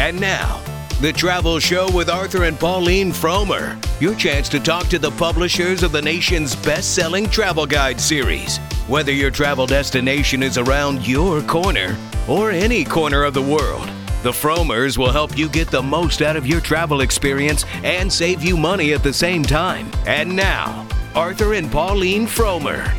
And now, the Travel Show with Arthur and Pauline Frommer. Your chance to talk to the publishers of the nation's best selling travel guide series. Whether your travel destination is around your corner or any corner of the world, the Frommers will help you get the most out of your travel experience and save you money at the same time. And now, Arthur and Pauline Frommer.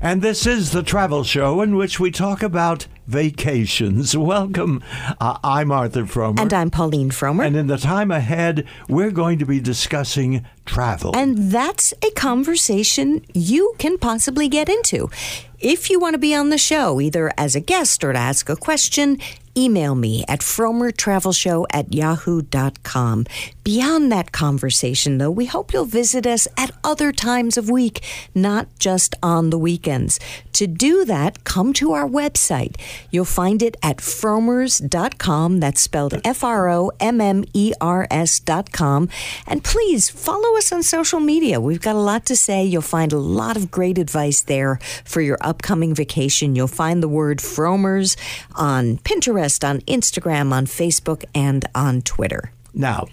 And this is the travel show in which we talk about vacations. Welcome. Uh, I'm Arthur Frommer. And I'm Pauline Frommer. And in the time ahead, we're going to be discussing travel. And that's a conversation you can possibly get into. If you want to be on the show, either as a guest or to ask a question, email me at frommertravelshow at yahoo.com. Beyond that conversation, though, we hope you'll visit us at other times of week, not just on the weekends. To do that, come to our website. You'll find it at frommers.com. That's spelled F R O M M E R S.com. And please follow us on social media. We've got a lot to say. You'll find a lot of great advice there for your upcoming vacation. You'll find the word Frommers on Pinterest, on Instagram, on Facebook, and on Twitter. Now,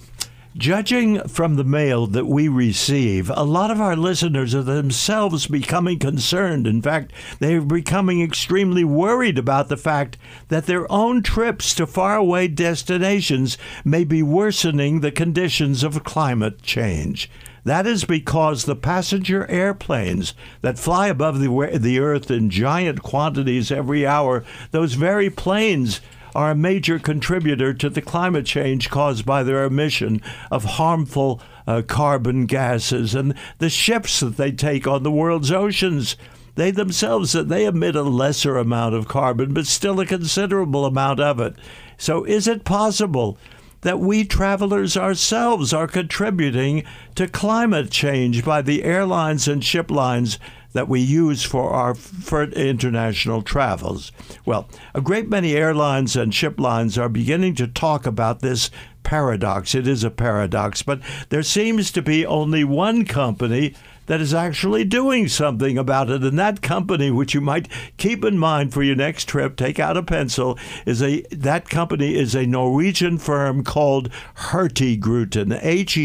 Judging from the mail that we receive, a lot of our listeners are themselves becoming concerned. In fact, they're becoming extremely worried about the fact that their own trips to faraway destinations may be worsening the conditions of climate change. That is because the passenger airplanes that fly above the, the earth in giant quantities every hour, those very planes are a major contributor to the climate change caused by their emission of harmful uh, carbon gases and the ships that they take on the world's oceans. They themselves they emit a lesser amount of carbon but still a considerable amount of it. So is it possible that we travelers ourselves are contributing to climate change by the airlines and ship lines that we use for our for international travels. Well, a great many airlines and ship lines are beginning to talk about this paradox. It is a paradox, but there seems to be only one company that is actually doing something about it. And that company, which you might keep in mind for your next trip, take out a pencil, is a that company is a Norwegian firm called Hurtigruten. H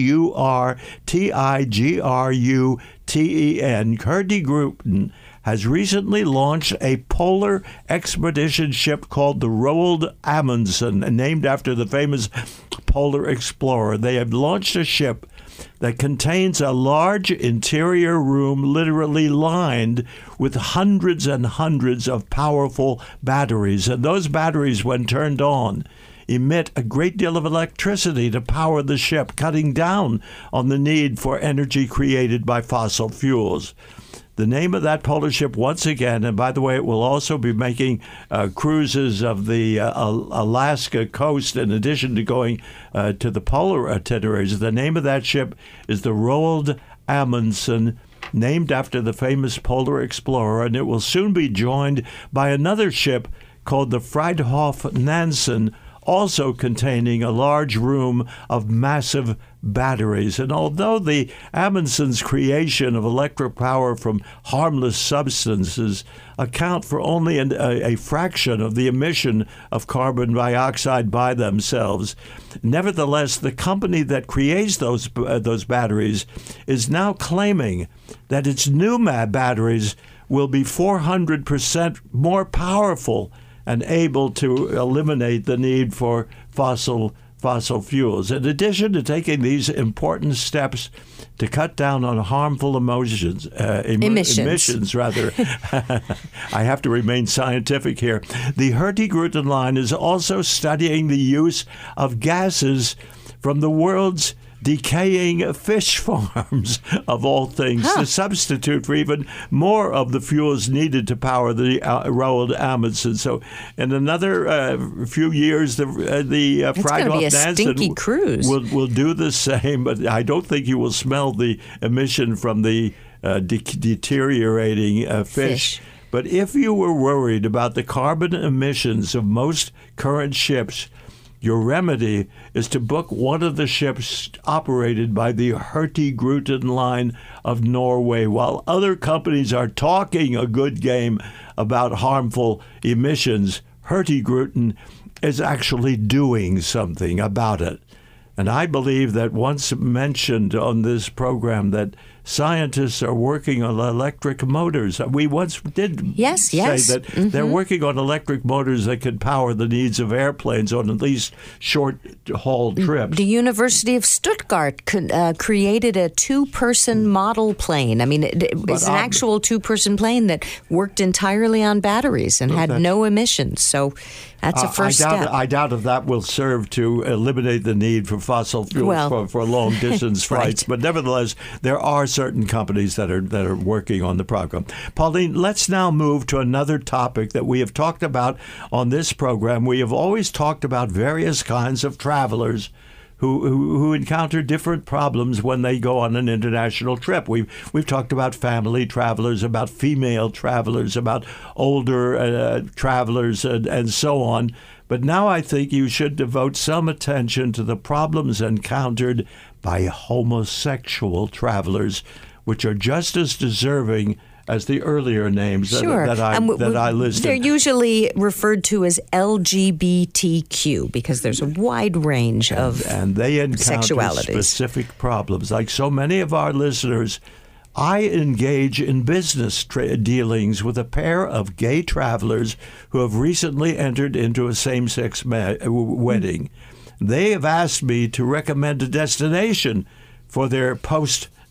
U R T I G R U T E N. Hurtigruten has recently launched a polar expedition ship called the Roald Amundsen, named after the famous polar explorer. They have launched a ship that contains a large interior room literally lined with hundreds and hundreds of powerful batteries. And those batteries, when turned on, emit a great deal of electricity to power the ship, cutting down on the need for energy created by fossil fuels the name of that polar ship once again, and by the way, it will also be making uh, cruises of the uh, Alaska coast in addition to going uh, to the polar itineraries. The name of that ship is the Roald Amundsen. Named after the famous polar explorer, and it will soon be joined by another ship called the Fridtjof Nansen, also containing a large room of massive batteries. And although the Amundsen's creation of electric power from harmless substances account for only an, a, a, fraction of the emission of carbon dioxide by themselves, nevertheless, the company that creates those uh, those batteries is now claiming that its new batteries will be 400% more powerful and able to eliminate the need for fossil fossil fuels. In addition to taking these important steps to cut down on harmful emotions, uh, em- emissions. emissions, rather, I have to remain scientific here. The Hurtigruten line is also studying the use of gases from the world's decaying fish farms, of all things, huh. to substitute for even more of the fuels needed to power the uh, Roald Amundsen. So, in another uh, few years, the uh, the uh, Fridtjof Nansen cruise. will will do the same. But I don't think you will smell the emission from the uh, de- deteriorating uh, fish. fish. But if you were worried about the carbon emissions of most current ships, your remedy is to book one of the ships operated by the Hurtigruten line of Norway. While other companies are talking a good game about harmful emissions, Hurtigruten is actually doing something about it. And I believe that once mentioned on this program that scientists are working on electric motors. We once did yes, say yes. that mm-hmm. they're working on electric motors that could power the needs of airplanes on at least short haul trips. The University of Stuttgart uh, created a two person model plane. I mean, it, it's an actual two person plane that worked entirely on batteries and had no emissions. So that's a first I doubt, step. I doubt if that will serve to eliminate the need for fossil fuels well, for, for long distance flights. But nevertheless, there are certain companies that are that are working on the program. Pauline, let's now move to another topic that we have talked about on this program. We have always talked about various kinds of travelers. Who, who, who, encounter different problems when they go on an international trip. We've, we've talked about family travelers, about female travelers, about older uh, travelers, and, and so on. But now I think you should devote some attention to the problems encountered by homosexual travelers, which are just as deserving as the earlier names sure. that, that, I, w- that I listed. They're usually referred to as LGBTQ because there's a wide range of and they encounter specific problems. Like so many of our listeners, I engage in business tra- dealings with a pair of gay travelers who have recently entered into a same-sex ma- wedding. They have asked me to recommend a destination for their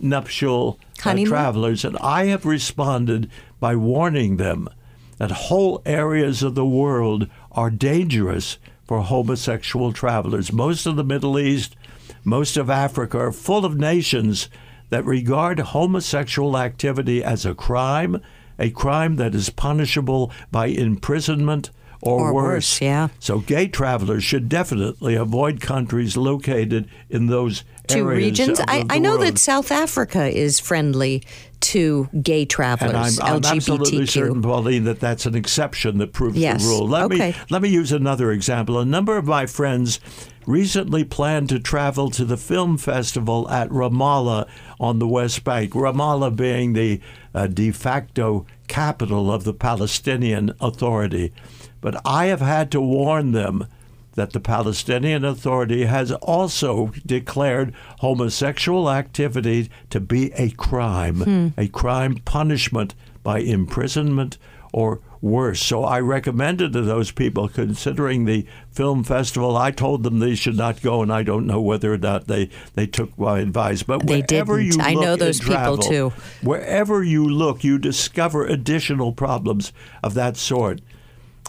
post-nuptial uh, travelers, and I have responded by warning them that whole areas of the world are dangerous for homosexual travelers. Most of the Middle East, most of Africa are full of nations that regard homosexual activity as a crime, a crime that is punishable by imprisonment or, or worse. worse. Yeah. So gay travelers should definitely avoid countries located in those two areas regions. I, I know world. that South Africa is friendly to gay travelers, And I'm, I'm LGBTQ. absolutely certain, Pauline, that that's an exception that proves Yes. the rule. Let Okay. me let me use another example. A number of my friends recently planned to travel to the film festival at Ramallah on the West Bank. Ramallah being the uh, de facto capital of the Palestinian Authority. But I have had to warn them that the Palestinian Authority has also declared homosexual activity to be a crime, hmm. a crime punishment by imprisonment or worse. So I recommended to those people considering the film festival, I told them they should not go, and I don't know whether or not they, they took my advice. But They wherever didn't. you I know those in people, travel, too. Wherever you look, you discover additional problems of that sort.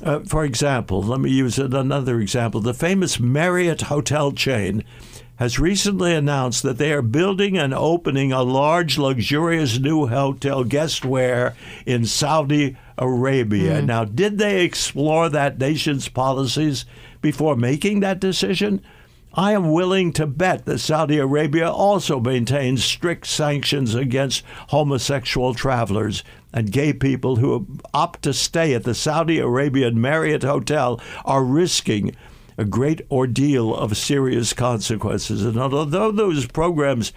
Uh, for example, let me use another example. The famous Marriott hotel chain has recently announced that they are building and opening a large, luxurious new hotel guestware in Saudi Arabia. Hmm. Now, did they explore that nation's policies before making that decision? I am willing to bet that Saudi Arabia also maintains strict sanctions against homosexual travelers and gay people who opt to stay at the Saudi Arabian Marriott Hotel are risking a great ordeal of serious consequences. And although those programs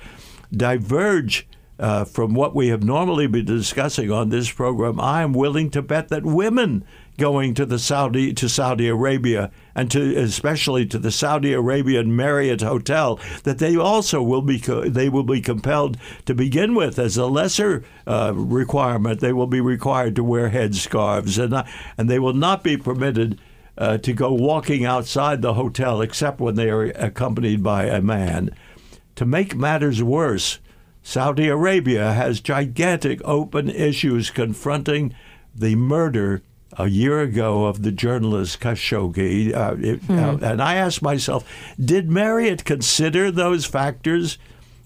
diverge uh, from what we have normally been discussing on this program, I am willing to bet that women going to the Saudi to Saudi Arabia and to especially to the Saudi Arabian Marriott Hotel that they also will be they will be compelled to begin with as a lesser uh, requirement. They will be required to wear headscarves and uh, and they will not be permitted uh, to go walking outside the hotel except when they are accompanied by a man. To make matters worse Saudi Arabia has gigantic open issues confronting the murder a year ago of the journalist Khashoggi. Uh, it, uh, and I asked myself, did Marriott consider those factors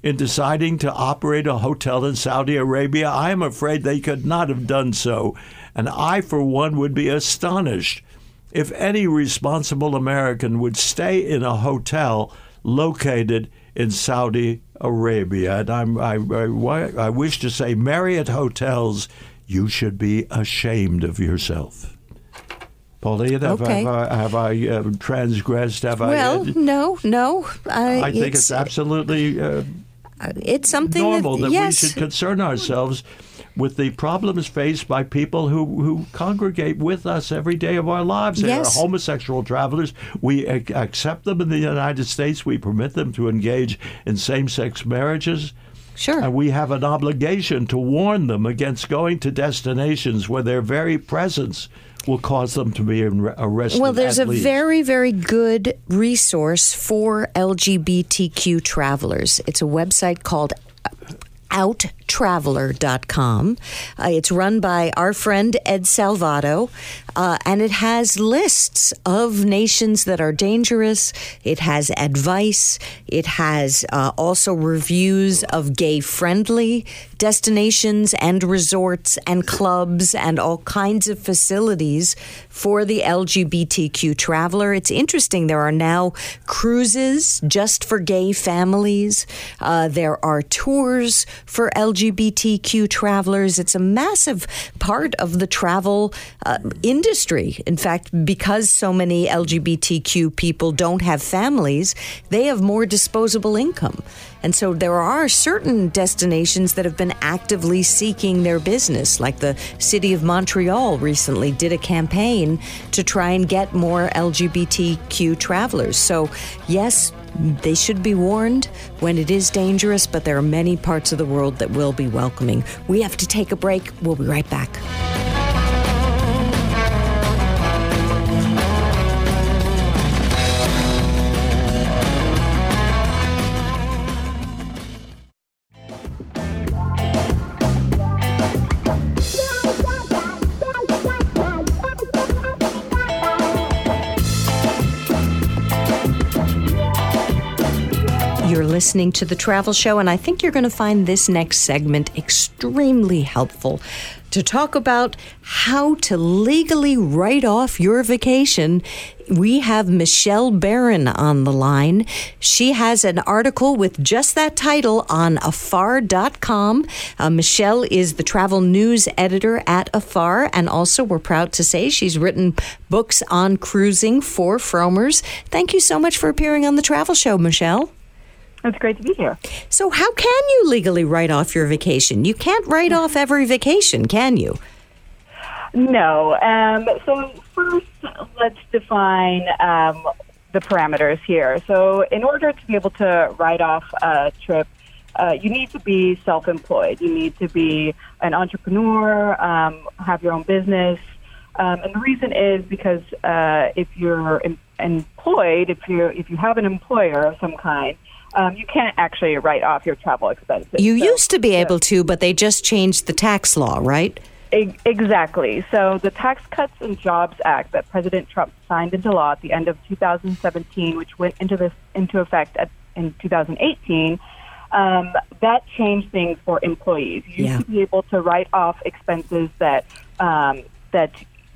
in deciding to operate a hotel in Saudi Arabia? I am afraid they could not have done so. And I, for one, would be astonished if any responsible American would stay in a hotel located in Saudi Arabia. And I'm, I, I, I wish to say, Marriott hotels, you should be ashamed of yourself. Pauline, have, Okay. have I, have I uh, transgressed? Have I well, I? no, no. I, I think it's, absolutely uh, it's something normal that, that yes, we should concern ourselves with the problems faced by people who, who congregate with us every day of our lives. They Yes. are homosexual travelers. We ac- accept them in the United States. We permit them to engage in same sex marriages. Sure. And we have an obligation to warn them against going to destinations where their very presence will cause them to be arrested. Well, there's a least. very, very good resource for LGBTQ travelers. It's a website called outtraveler.com. Uh, it's run by our friend Ed Salvato, uh, and it has lists of nations that are dangerous. It has advice. It has uh, also reviews of gay friendly destinations and resorts and clubs and all kinds of facilities for the LGBTQ traveler. It's interesting. There are now cruises just for gay families. Uh, there are tours for LGBTQ travelers. It's a massive part of the travel uh, industry. In fact, because so many LGBTQ people don't have families, they have more disposable income. And so there are certain destinations that have been actively seeking their business, like the city of Montreal recently did a campaign to try and get more LGBTQ travelers. So, yes, they should be warned when it is dangerous, but there are many parts of the world that will be welcoming. We have to take a break. We'll be right back. Listening to The Travel Show, and I think you're going to find this next segment extremely helpful to talk about how to legally write off your vacation. We have Michelle Baran on the line. She has an article with just that title on afar.com. Uh, Michelle is the travel news editor at Afar, and also we're proud to say she's written books on cruising for Frommer's. Thank you so much for appearing on The Travel Show, Michelle. It's great to be here. So, how can you legally write off your vacation? You can't write off every vacation, can you? No. Um, so first, let's define um, the parameters here. So in order to be able to write off a trip, uh, you need to be self-employed. You need to be an entrepreneur, um, have your own business. Um, and the reason is because uh, if you're em- employed, if you if you have an employer of some kind, um, you can't actually write off your travel expenses. You So- used to be able to, but they just changed the tax law, right? E- Exactly. So the Tax Cuts and Jobs Act that President Trump signed into law at the end of 2017, which went into this into effect at, in 2018, um, that changed things for employees. You Yeah. used to be able to write off expenses that um, that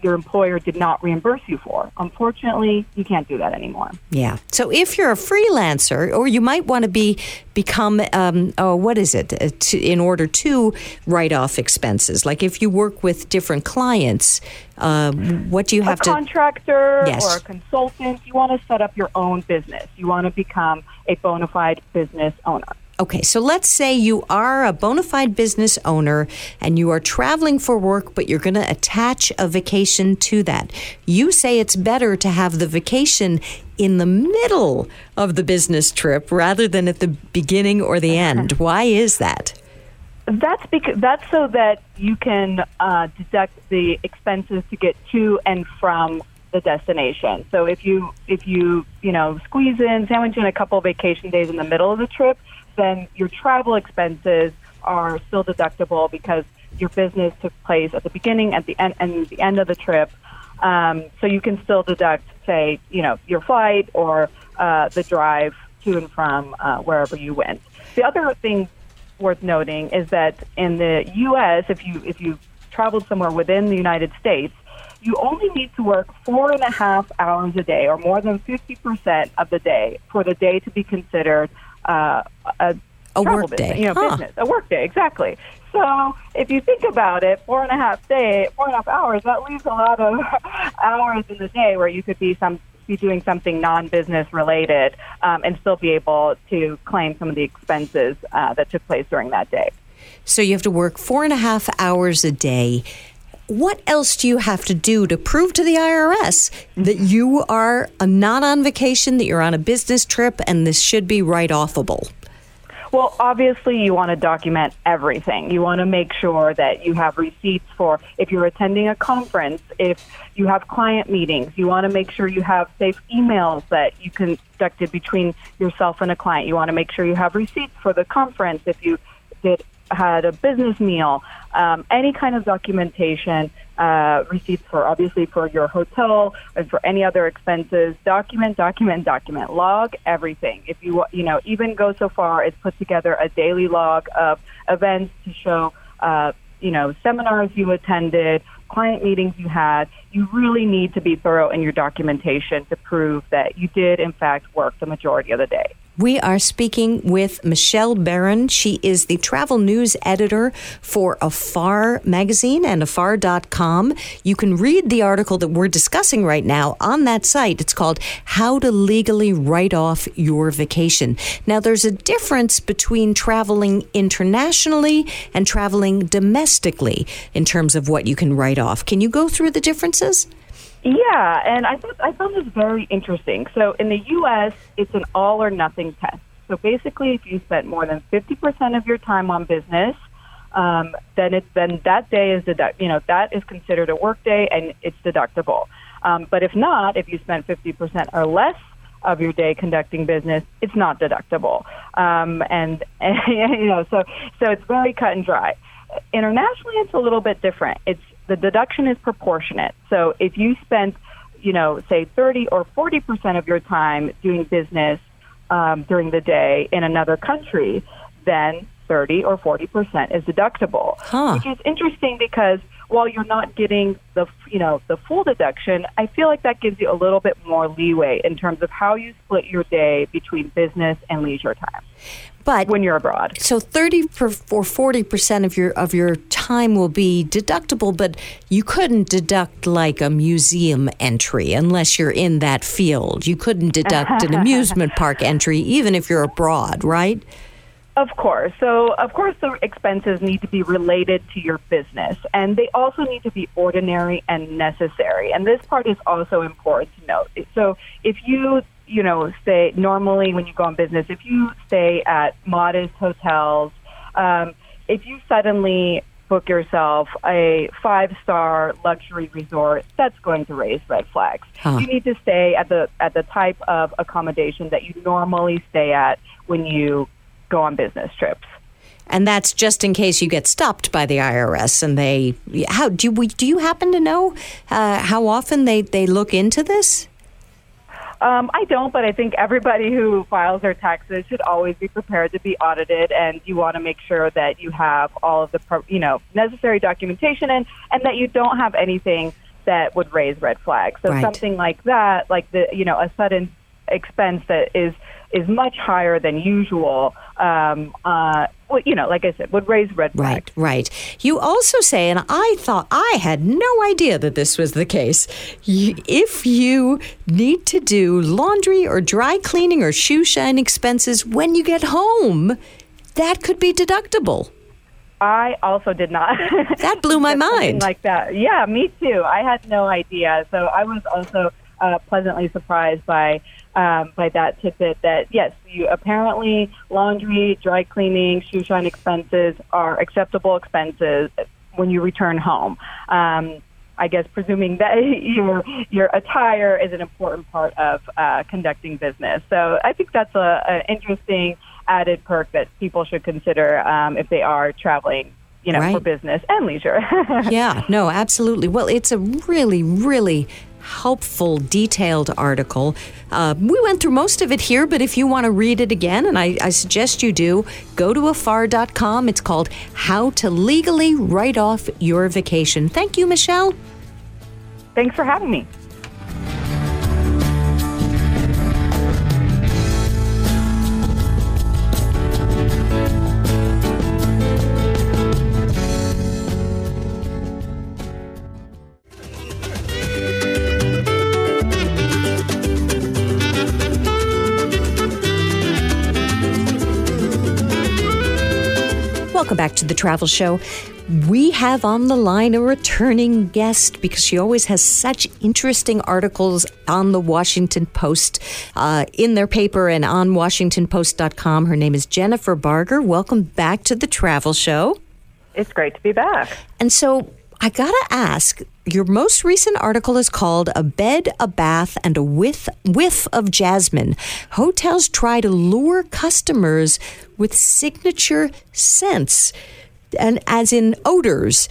your employer did not reimburse you for. Unfortunately, you can't do that anymore. Yeah. So if you're a freelancer, or you might want to be become, um, oh, what is it? Uh, to, in order to write off expenses, like if you work with different clients, uh, what do you have a to? contractor Yes. or a consultant, you want to set up your own business. You want to become a bona fide business owner. Okay, so let's say you are a bona fide business owner and you are traveling for work, but you're going to attach a vacation to that. You say it's better to have the vacation in the middle of the business trip rather than at the beginning or the end. Why is that? That's because that's so that you can uh, deduct the expenses to get to and from the destination. So if you if you you know squeeze in sandwich in a couple vacation days in the middle of the trip, then your travel expenses are still deductible because your business took place at the beginning, at the end, and the end of the trip. Um, so you can still deduct, say, you know, your flight or uh, the drive to and from uh, wherever you went. The other thing worth noting is that in the U.S., if you if you traveled somewhere within the United States, you only need to work four and a half hours a day, or more than fifty percent of the day, for the day to be considered uh, a, A work business, day. You know, Huh. business, a work day, exactly. So if you think about it, four and a half day, four and a half hours, that leaves a lot of hours in the day where you could be some be doing something non-business related um, and still be able to claim some of the expenses uh, that took place during that day. So you have to work four and a half hours a day. What else do you have to do to prove to the IRS that you are not on vacation, that you're on a business trip, and this should be write offable? Well, obviously, you want to document everything. You want to make sure that you have receipts for if you're attending a conference, if you have client meetings. You want to make sure you have safe emails that you conducted between yourself and a client. You want to make sure you have receipts for the conference if you did had a business meal, um, any kind of documentation, uh, receipts for obviously for your hotel and for any other expenses. Document, document, document. Log everything. If you you know even go so far as put together a daily log of events to show uh, you know seminars you attended, client meetings you had. You really need to be thorough in your documentation to prove that you did in fact work the majority of the day. We are speaking with Michelle Baran. She is the travel news editor for Afar magazine and afar.com. You can read the article that we're discussing right now on that site. It's called How to Legally Write Off Your Vacation. Now, there's a difference between traveling internationally and traveling domestically in terms of what you can write off. Can you go through the differences? Yeah, and I thought I found this very interesting. So in the U.S., it's an all or nothing test. So basically, if you spent more than fifty percent of your time on business, um, then it then that day is deduct. You know that is considered a work day and it's deductible. Um, but if not, if you spent fifty percent or less of your day conducting business, it's not deductible. Um, and, and you know, so so it's very cut and dry. Internationally, it's a little bit different. It's the deduction is proportionate. So if you spend, you know, say 30 or 40 percent of your time doing business um, during the day in another country, then 30 or 40 percent is deductible, huh. which is interesting because while you're not getting the you know the full deduction, I feel like that gives you a little bit more leeway in terms of how you split your day between business and leisure time. But when you're abroad, so thirty or forty percent of your of your time will be deductible, but you couldn't deduct like a museum entry unless you're in that field. You couldn't deduct an amusement park entry even if you're abroad, right? Of course. So, of course, the expenses need to be related to your business, and they also need to be ordinary and necessary. And this part is also important to note. So, if you you know, stay normally when you go on business, if you stay at modest hotels, um, if you suddenly book yourself a five star luxury resort, that's going to raise red flags. Huh. You need to stay at the at the type of accommodation that you normally stay at when you go on business trips. And that's just in case you get stopped by the IRS and they how do you do you happen to know uh, how often they, they look into this? Um, I don't, but I think everybody who files their taxes should always be prepared to be audited, and you want to make sure that you have all of the you know necessary documentation and and that you don't have anything that would raise red flags. So right. something like that, like the you know a sudden expense that is is much higher than usual. Um, uh, well, you know, like I said, would raise red flags. Right, right. You also say, and I thought I had no idea that this was the case. You, if you need to do laundry or dry cleaning or shoe shine expenses when you get home, that could be deductible. I also did not. that blew my mind. Like that. Yeah, me too. I had no idea. So I was also uh, pleasantly surprised by um, by that tidbit that yes, you apparently laundry, dry cleaning, shoe shine expenses are acceptable expenses when you return home. Um, I guess presuming that your your attire is an important part of uh, conducting business. So I think that's a, a interesting added perk that people should consider um, if they are traveling you know, right. for business and leisure. yeah, no, absolutely. Well, it's a really, really helpful, detailed article. Uh, we went through most of it here, but if you want to read it again, and I, I suggest you do, go to afar.com. It's called How to Legally Write Off Your Vacation. Thank you, Michelle. Thanks for having me. Welcome back to the Travel Show. We have on the line a returning guest because she always has such interesting articles on the Washington Post, uh, in their paper and on WashingtonPost.com. Her name is Jennifer Barger. Welcome back to the Travel Show. It's great to be back. And so I gotta ask, your most recent article is called A Bed, a Bath, and a Whiff, whiff of Jasmine. Hotels try to lure customers with signature scents, and as in odors.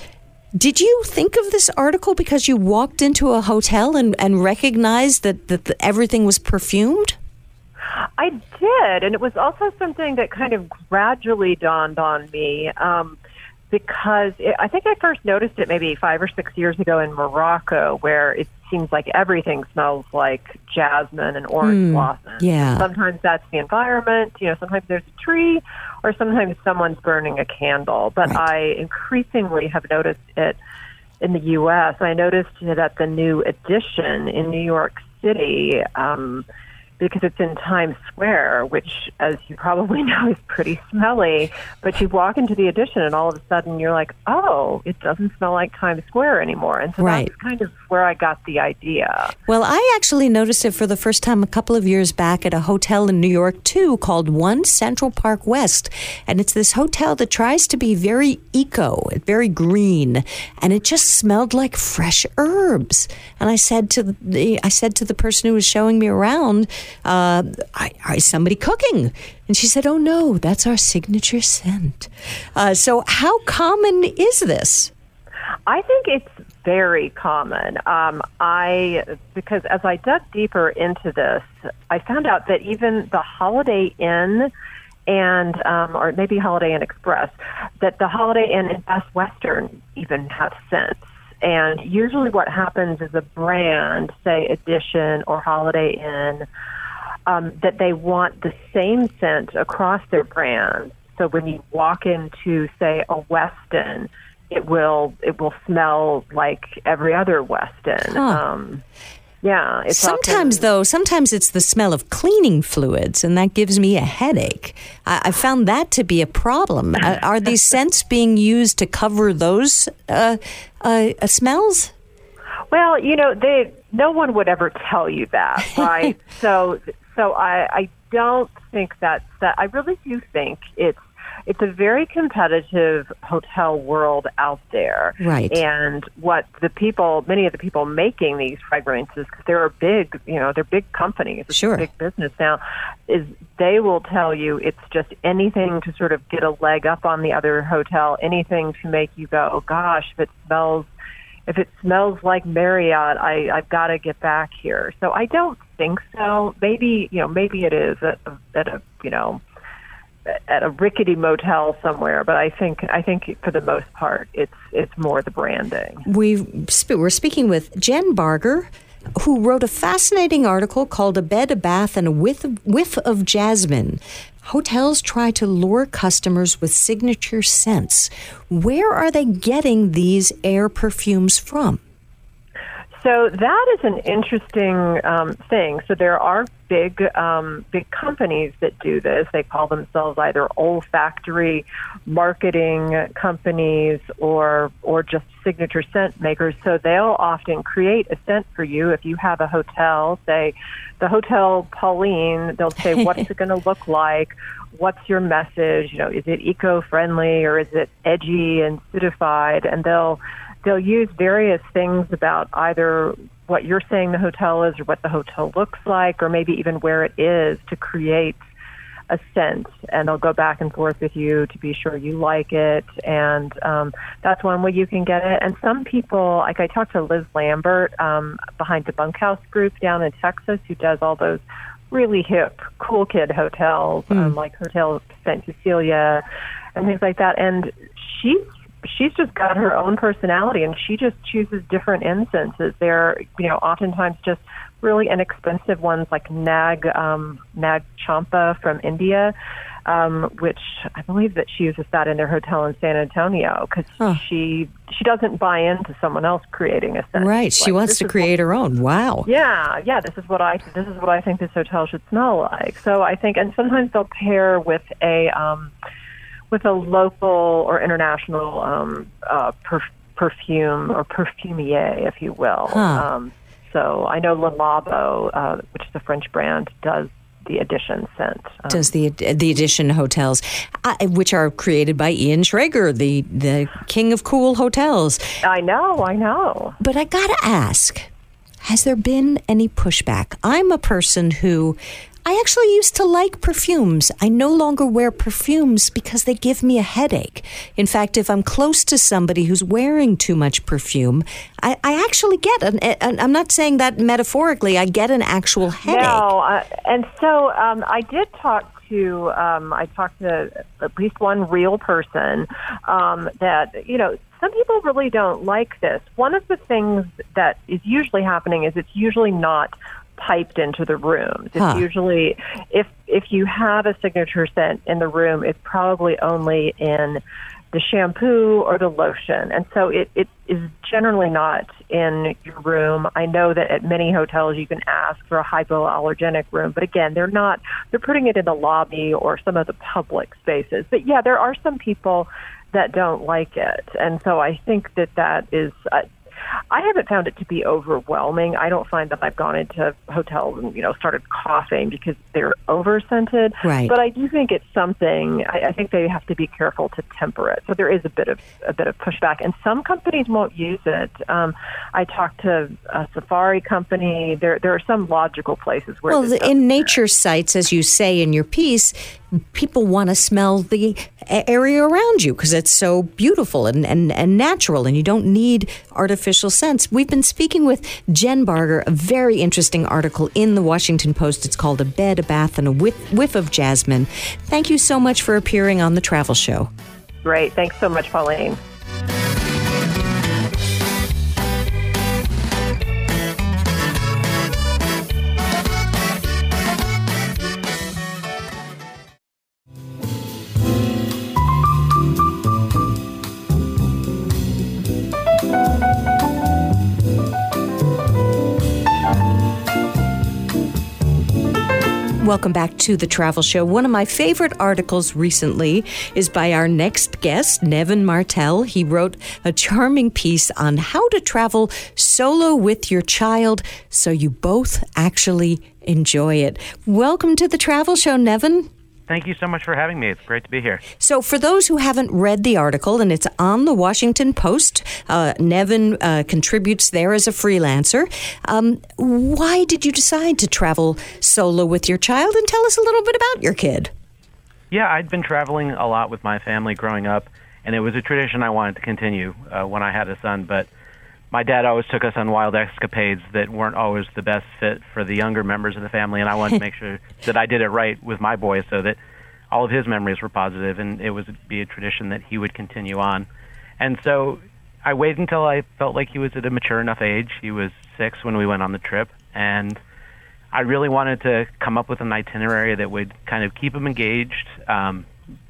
Did you think of this article because you walked into a hotel and, and recognized that, that the, everything was perfumed? I did, and it was also something that kind of gradually dawned on me. Um, because it, I think I first noticed it maybe five or six years ago in Morocco, where it seems like everything smells like jasmine and orange Mm, blossom. yeah. Sometimes that's the environment. You know, sometimes there's a tree, or sometimes someone's burning a candle. But Right. I increasingly have noticed it in the U.S. I noticed it at the new edition in New York City. Um, because it's in Times Square, which, as you probably know, is pretty smelly. But you walk into the edition, and all of a sudden you're like, oh, it doesn't smell like Times Square anymore. And so Right. that's kind of where I got the idea. Well, I actually noticed it for the first time a couple of years back at a hotel in New York, too, called One Central Park West. And it's this hotel that tries to be very eco, very green, and it just smelled like fresh herbs. And I said to the, I said to the person who was showing me around, uh, I, is somebody cooking? And she said, Oh no, that's our signature scent. Uh, so, how common is this? I think it's very common. Um, I because as I dug deeper into this, I found out that even the Holiday Inn and um, or maybe Holiday Inn Express, that the Holiday Inn and Best Western even have scents. And usually, what happens is a brand, say Edition or Holiday Inn, um, that they want the same scent across their brands. So when you walk into, say, a Westin, it will it will smell like every other Westin. Huh. Um, yeah, sometimes, often- though, sometimes it's the smell of cleaning fluids, and that gives me a headache. I, I found that to be a problem. Uh, are these scents being used to cover those uh, uh, uh, smells? Well, you know, they no one would ever tell you that, right? so, so I, I don't think that's that. I really do think it's it's a very competitive hotel world out there, Right. And what the people, many of the people making these fragrances, because they're a big, you know, they're big companies, it's Sure. big business now, is they will tell you it's just anything to sort of get a leg up on the other hotel, anything to make you go, oh gosh, if it smells if it smells like Marriott, I, I've got to get back here. So I don't think so. Maybe you know, maybe it is at, a- at a you know at a rickety motel somewhere. But I think I think for the most part, it's it's more the branding. Sp- we're speaking with Jen Barger, who wrote a fascinating article called A Bed, a Bath, and a Whiff whiff of Jasmine. Hotels try to lure customers with signature scents. Where are they getting these air perfumes from? So that is an interesting um, thing. So there are big, um, big companies that do this. They call themselves either olfactory marketing companies or or just signature scent makers. So they'll often create a scent for you. If you have a hotel, say the Hotel Pauline, they'll say, "What's it going to look like?" What's your message? You know, is it eco-friendly or is it edgy and citified? And they'll they'll use various things about either what you're saying the hotel is or what the hotel looks like or maybe even where it is to create a scent. And they'll go back and forth with you to be sure you like it. And um, that's one way you can get it. And some people like i talked to liz lambert um, behind the bunkhouse group down in texas who does all those really hip cool kid hotels um, like hotel st cecilia and things like that. And she's she's just got her own personality and she just chooses different incenses. They're, you know, oftentimes just really inexpensive ones like Nag um, Nag Champa from India, um, which I believe that she uses that in their hotel in San Antonio because Huh. she she doesn't buy into someone else creating a scent. Right, She's she wants to create her own. Wow. yeah, yeah. This is what I this is what I think this hotel should smell like. So I think, and sometimes they'll pair with a um, with a local or international um, uh, perf- perfume or perfumier, if you will. Huh. Um, so I know Le Labo, uh, which is a French brand, does the Edition scent. Um, Does the the Edition hotels, uh, which are created by Ian Schrager, the the king of cool hotels. I know, I know. But I gotta ask, has there been any pushback? I'm a person who. I actually used to like perfumes. I no longer wear perfumes because they give me a headache. In fact, if I'm close to somebody who's wearing too much perfume, I, I actually get an, an. I'm not saying that metaphorically. I get an actual headache. No, uh, and so um, I did talk to. Um, I talked to at least one real person um, that you know. Some people really don't like this. One of the things that is usually happening is it's usually not piped into the rooms. It's Huh. usually if if you have a signature scent in the room, it's probably only in the shampoo or the lotion. And so it, it is generally not in your room. I know that at many hotels you can ask for a hypoallergenic room, but again, they're not, they're putting it in the lobby or some of the public spaces. But yeah, there are some people that don't like it. And so I think that that is, uh, I haven't found it to be overwhelming. I don't find that I've gone into hotels and you know started coughing because they're over scented. Right. But I do think it's something. I, I think they have to be careful to temper it. So there is a bit of a bit of pushback, and some companies won't use it. Um, I talked to a safari company. There there are some logical places where Well, this the, doesn't in nature sites, as you say in your piece, people want to smell the area around you because it's so beautiful and, and, and natural, and you don't need artificial scents. We've been speaking with Jen Barger, a very interesting article in the Washington Post. It's called A Bed, a Bath, and a Whiff, whiff of Jasmine. Thank you so much for appearing on the travel show. Great. Thanks so much, Pauline. Welcome back to the Travel Show. One of my favorite articles recently is by our next guest, Nevin Martell. He wrote a charming piece on how to travel solo with your child so you both actually enjoy it. Welcome to the Travel Show, Nevin. Thank you so much for having me. It's great to be here. So, for those who haven't read the article, and it's on the Washington Post, uh, Nevin uh, contributes there as a freelancer. Um, why did you decide to travel solo with your child? And tell us a little bit about your kid. Yeah, I'd been traveling a lot with my family growing up, and it was a tradition I wanted to continue uh, when I had a son. But my dad always took us on wild escapades that weren't always the best fit for the younger members of the family, and I wanted to make sure that I did it right with my boy so that all of his memories were positive, and it would be a tradition that he would continue on. And so I waited until I felt like he was at a mature enough age. He was six when we went on the trip, and I really wanted to come up with an itinerary that would kind of keep him engaged, um,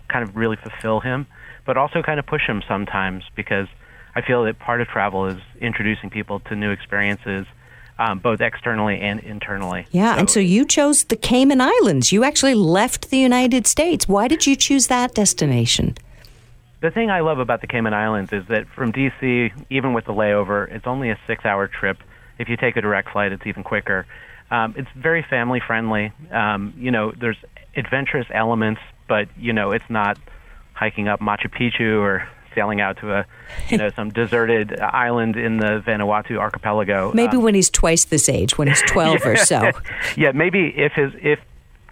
kind of really fulfill him, but also kind of push him sometimes because I feel that part of travel is introducing people to new experiences, um, both externally and internally. Yeah, and so you chose the Cayman Islands. You actually left the United States. Why did you choose that destination? The thing I love about the Cayman Islands is that from DC, even with the layover, it's only a six hour trip. If you take a direct flight, it's even quicker. Um, it's very family friendly. Um, you know, there's adventurous elements, but, you know, it's not hiking up Machu Picchu or sailing out to a, you know, some deserted island in the Vanuatu archipelago. Maybe Um, when he's twice this age, when he's 12 or so. yeah, maybe if his if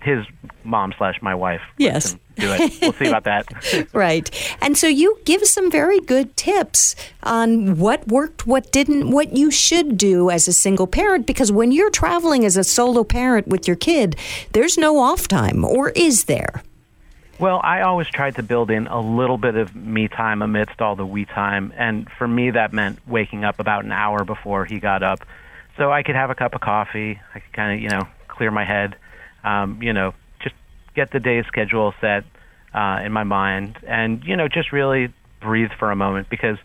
his mom slash my wife Yes. can do it. We'll see about that. Right. And so you give some very good tips on what worked, what didn't, what you should do as a single parent because when you're traveling as a solo parent with your kid, there's no off time, or is there? Well, I always tried to build in a little bit of me time amidst all the we time, and for me that meant waking up about an hour before he got up, so I could have a cup of coffee. I could kind of, you know, clear my head, um, you know, just get the day's schedule set uh, in my mind, and you know, just really breathe for a moment because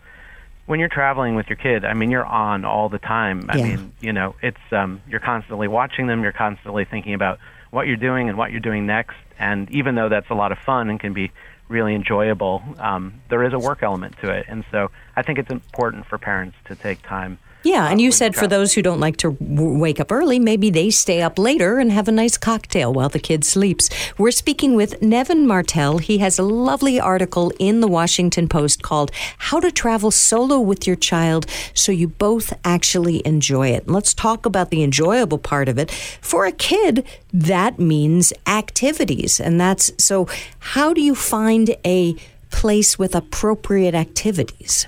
when you're traveling with your kid, I mean, you're on all the time. I Yeah. mean, you know, it's um, you're constantly watching them. You're constantly thinking about what you're doing and what you're doing next. And even though that's a lot of fun and can be really enjoyable, um, there is a work element to it, and so I think it's important for parents to take time yeah, and you said for those who don't like to w- wake up early, maybe they stay up later and have a nice cocktail while the kid sleeps. We're speaking with Nevin Martell. He has a lovely article in the Washington Post called How to Travel Solo with Your Child So You Both Actually Enjoy It. Let's talk about the enjoyable part of it. For a kid, that means activities. And that's so, how do you find a place with appropriate activities?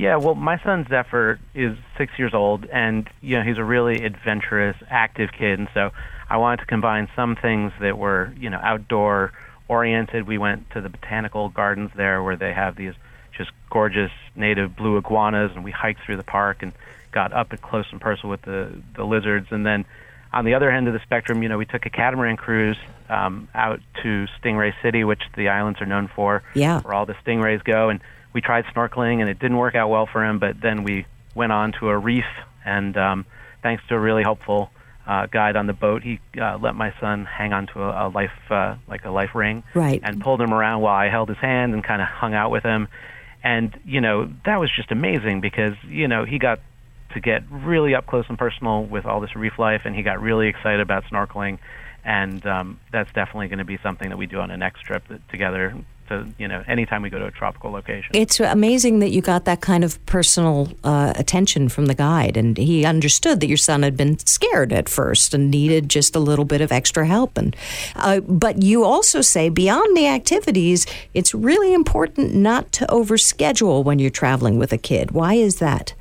Yeah, well, my son Zephyr is six years old, and you know he's a really adventurous, active kid, and so I wanted to combine some things that were you know outdoor oriented. We went to the botanical gardens there, where they have these just gorgeous native blue iguanas, and we hiked through the park and got up at close and personal with the the lizards, and then on the other end of the spectrum, you know, we took a catamaran cruise um, out to Stingray City, which the islands are known for, yeah. where all the stingrays go, and we tried snorkeling and it didn't work out well for him. But then we went on to a reef, and um, thanks to a really helpful uh, guide on the boat, he uh, let my son hang onto a, a life uh, like a life ring, right. and pulled him around while I held his hand and kind of hung out with him. And you know that was just amazing because you know he got to get really up close and personal with all this reef life, and he got really excited about snorkeling. And um, that's definitely going to be something that we do on a next trip together to you know anytime we go to a tropical location. It's amazing that you got that kind of personal uh, attention from the guide, and he understood that your son had been scared at first and needed just a little bit of extra help. And uh, but you also say beyond the activities, it's really important not to overschedule when you're traveling with a kid. Why is that?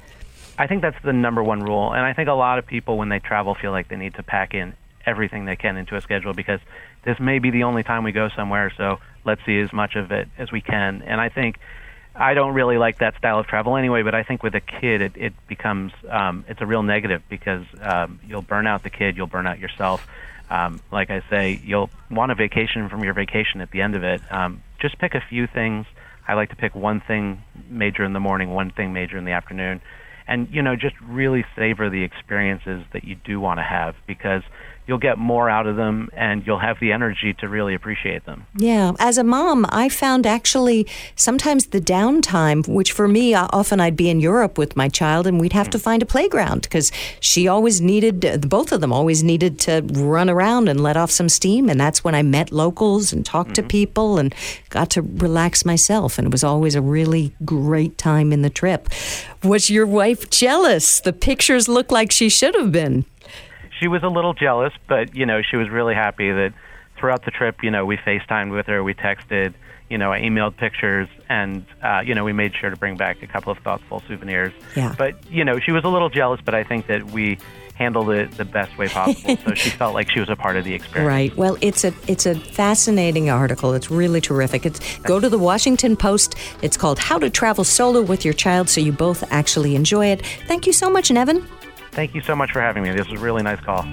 I think that's the number one rule, and I think a lot of people when they travel feel like they need to pack in everything they can into a schedule because this may be the only time we go somewhere. So let's see as much of it as we can. And I think I don't really like that style of travel anyway, but I think with a kid, it, it becomes um, it's a real negative because um, you'll burn out the kid, you'll burn out yourself. Um, like I say, you'll want a vacation from your vacation at the end of it. Um, just pick a few things. I like to pick one thing major in the morning, one thing major in the afternoon, and you know just really savor the experiences that you do want to have because you'll get more out of them and you'll have the energy to really appreciate them. Yeah. As a mom, I found actually sometimes the downtime, which for me, uh, often I'd be in Europe with my child and we'd have to find a playground because she always needed, uh, both of them always needed to run around and let off some steam. And that's when I met locals and talked mm-hmm. to people and got to relax myself. And it was always a really great time in the trip. Was your wife jealous? The pictures look like she should have been she was a little jealous, but you know, she was really happy that throughout the trip, you know, we FaceTimed with her, we texted, you know, I emailed pictures, and uh, you know, we made sure to bring back a couple of thoughtful souvenirs. Yeah. But you know, she was a little jealous, but I think that we handled it the best way possible. so she felt like she was a part of the experience. Right. Well, it's a it's a fascinating article. It's really terrific. It's go to the Washington Post. It's called How to Travel Solo with Your Child so you both actually enjoy it. Thank you so much, Nevin. Thank you so much for having me. This was a really nice call.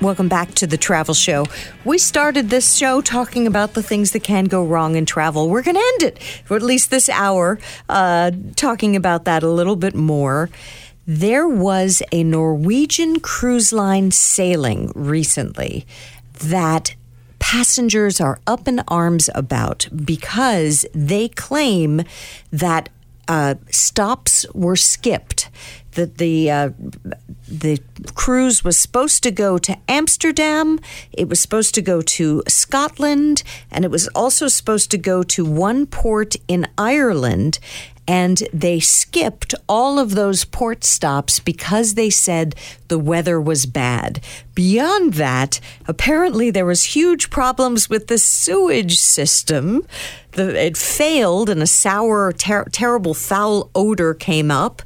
Welcome back to the Travel Show. We started this show talking about the things that can go wrong in travel. We're going to end it for at least this hour, uh, talking about that a little bit more. There was a Norwegian cruise line sailing recently that passengers are up in arms about because they claim that uh, stops were skipped. That the uh, the cruise was supposed to go to Amsterdam, it was supposed to go to Scotland, and it was also supposed to go to one port in Ireland. And they skipped all of those port stops because they said the weather was bad. Beyond that, apparently there was huge problems with the sewage system. The, it failed, and a sour, ter- terrible, foul odor came up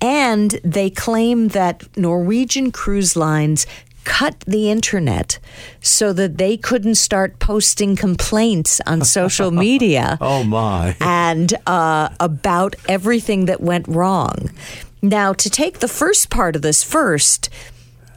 and they claim that Norwegian cruise lines cut the internet so that they couldn't start posting complaints on social media. oh, my. And uh, about everything that went wrong. Now, to take the first part of this first,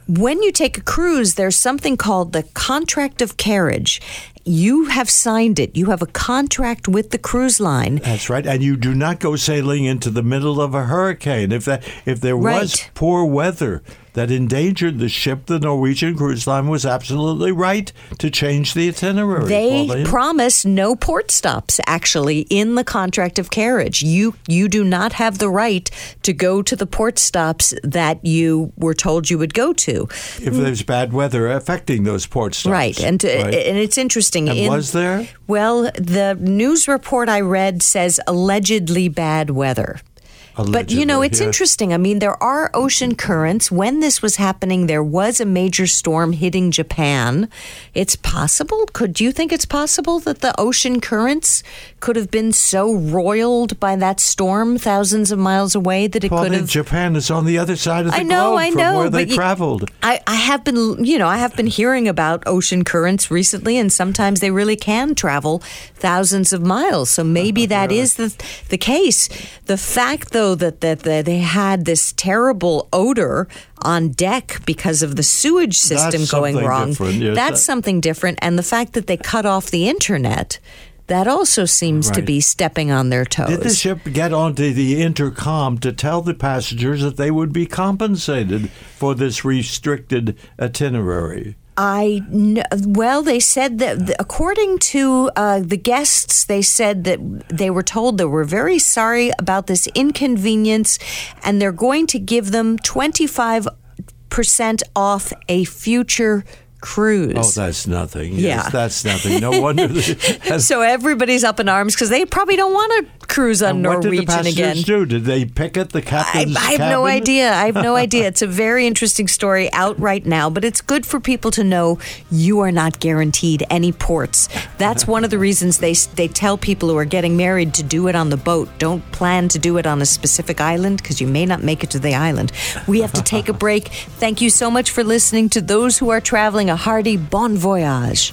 when you take a cruise, there's something called the contract of carriage. You have signed it. You have a contract with the cruise line. That's right, and you do not go sailing into the middle of a hurricane. If that, if there was poor weather that endangered the ship, the Norwegian Cruise Line was absolutely right to change the itinerary. They Pauline. promise no port stops actually in the contract of carriage. You you do not have the right to go to the port stops that you were told you would go to. if there's bad weather affecting those port stops. Right. And uh, Right. and it's interesting And in- was there? Well, the news report I read says allegedly bad weather. But you know, it's yeah. interesting. I mean, there are ocean currents. When this was happening, there was a major storm hitting Japan. It's possible. Could you think it's possible that the ocean currents could have been so roiled by that storm thousands of miles away that it Pauline, could have Japan is on the other side of the I know, globe I from where they you- traveled. I, I have been, you know, I have been hearing about ocean currents recently, and sometimes they really can travel thousands of miles. So maybe that is the the case. The fact, though, that that, that they had this terrible odor on deck because of the sewage system That's going wrong. Yes, That's something different, and the fact that they cut off the internet. That also seems to be stepping on their toes. Did the ship get onto the intercom to tell the passengers that they would be compensated for this restricted itinerary? I well, they said that according to uh, the guests, they said that they were told they were very sorry about this inconvenience, and they're going to give them twenty five percent off a future cruise. Oh, that's nothing. Yes, Yeah. that's nothing. No wonder. So everybody's up in arms because they probably don't want to cruise on and what did the Norwegian again. do? Did they picket the I, captain's I have no idea. I have no idea. It's a very interesting story out right now, but it's good for people to know you are not guaranteed any ports. That's one of the reasons they they tell people who are getting married to do it on the boat. Don't plan to do it on a specific island because you may not make it to the island. We have to take a break. Thank you so much for listening to those who are traveling a hearty bon voyage.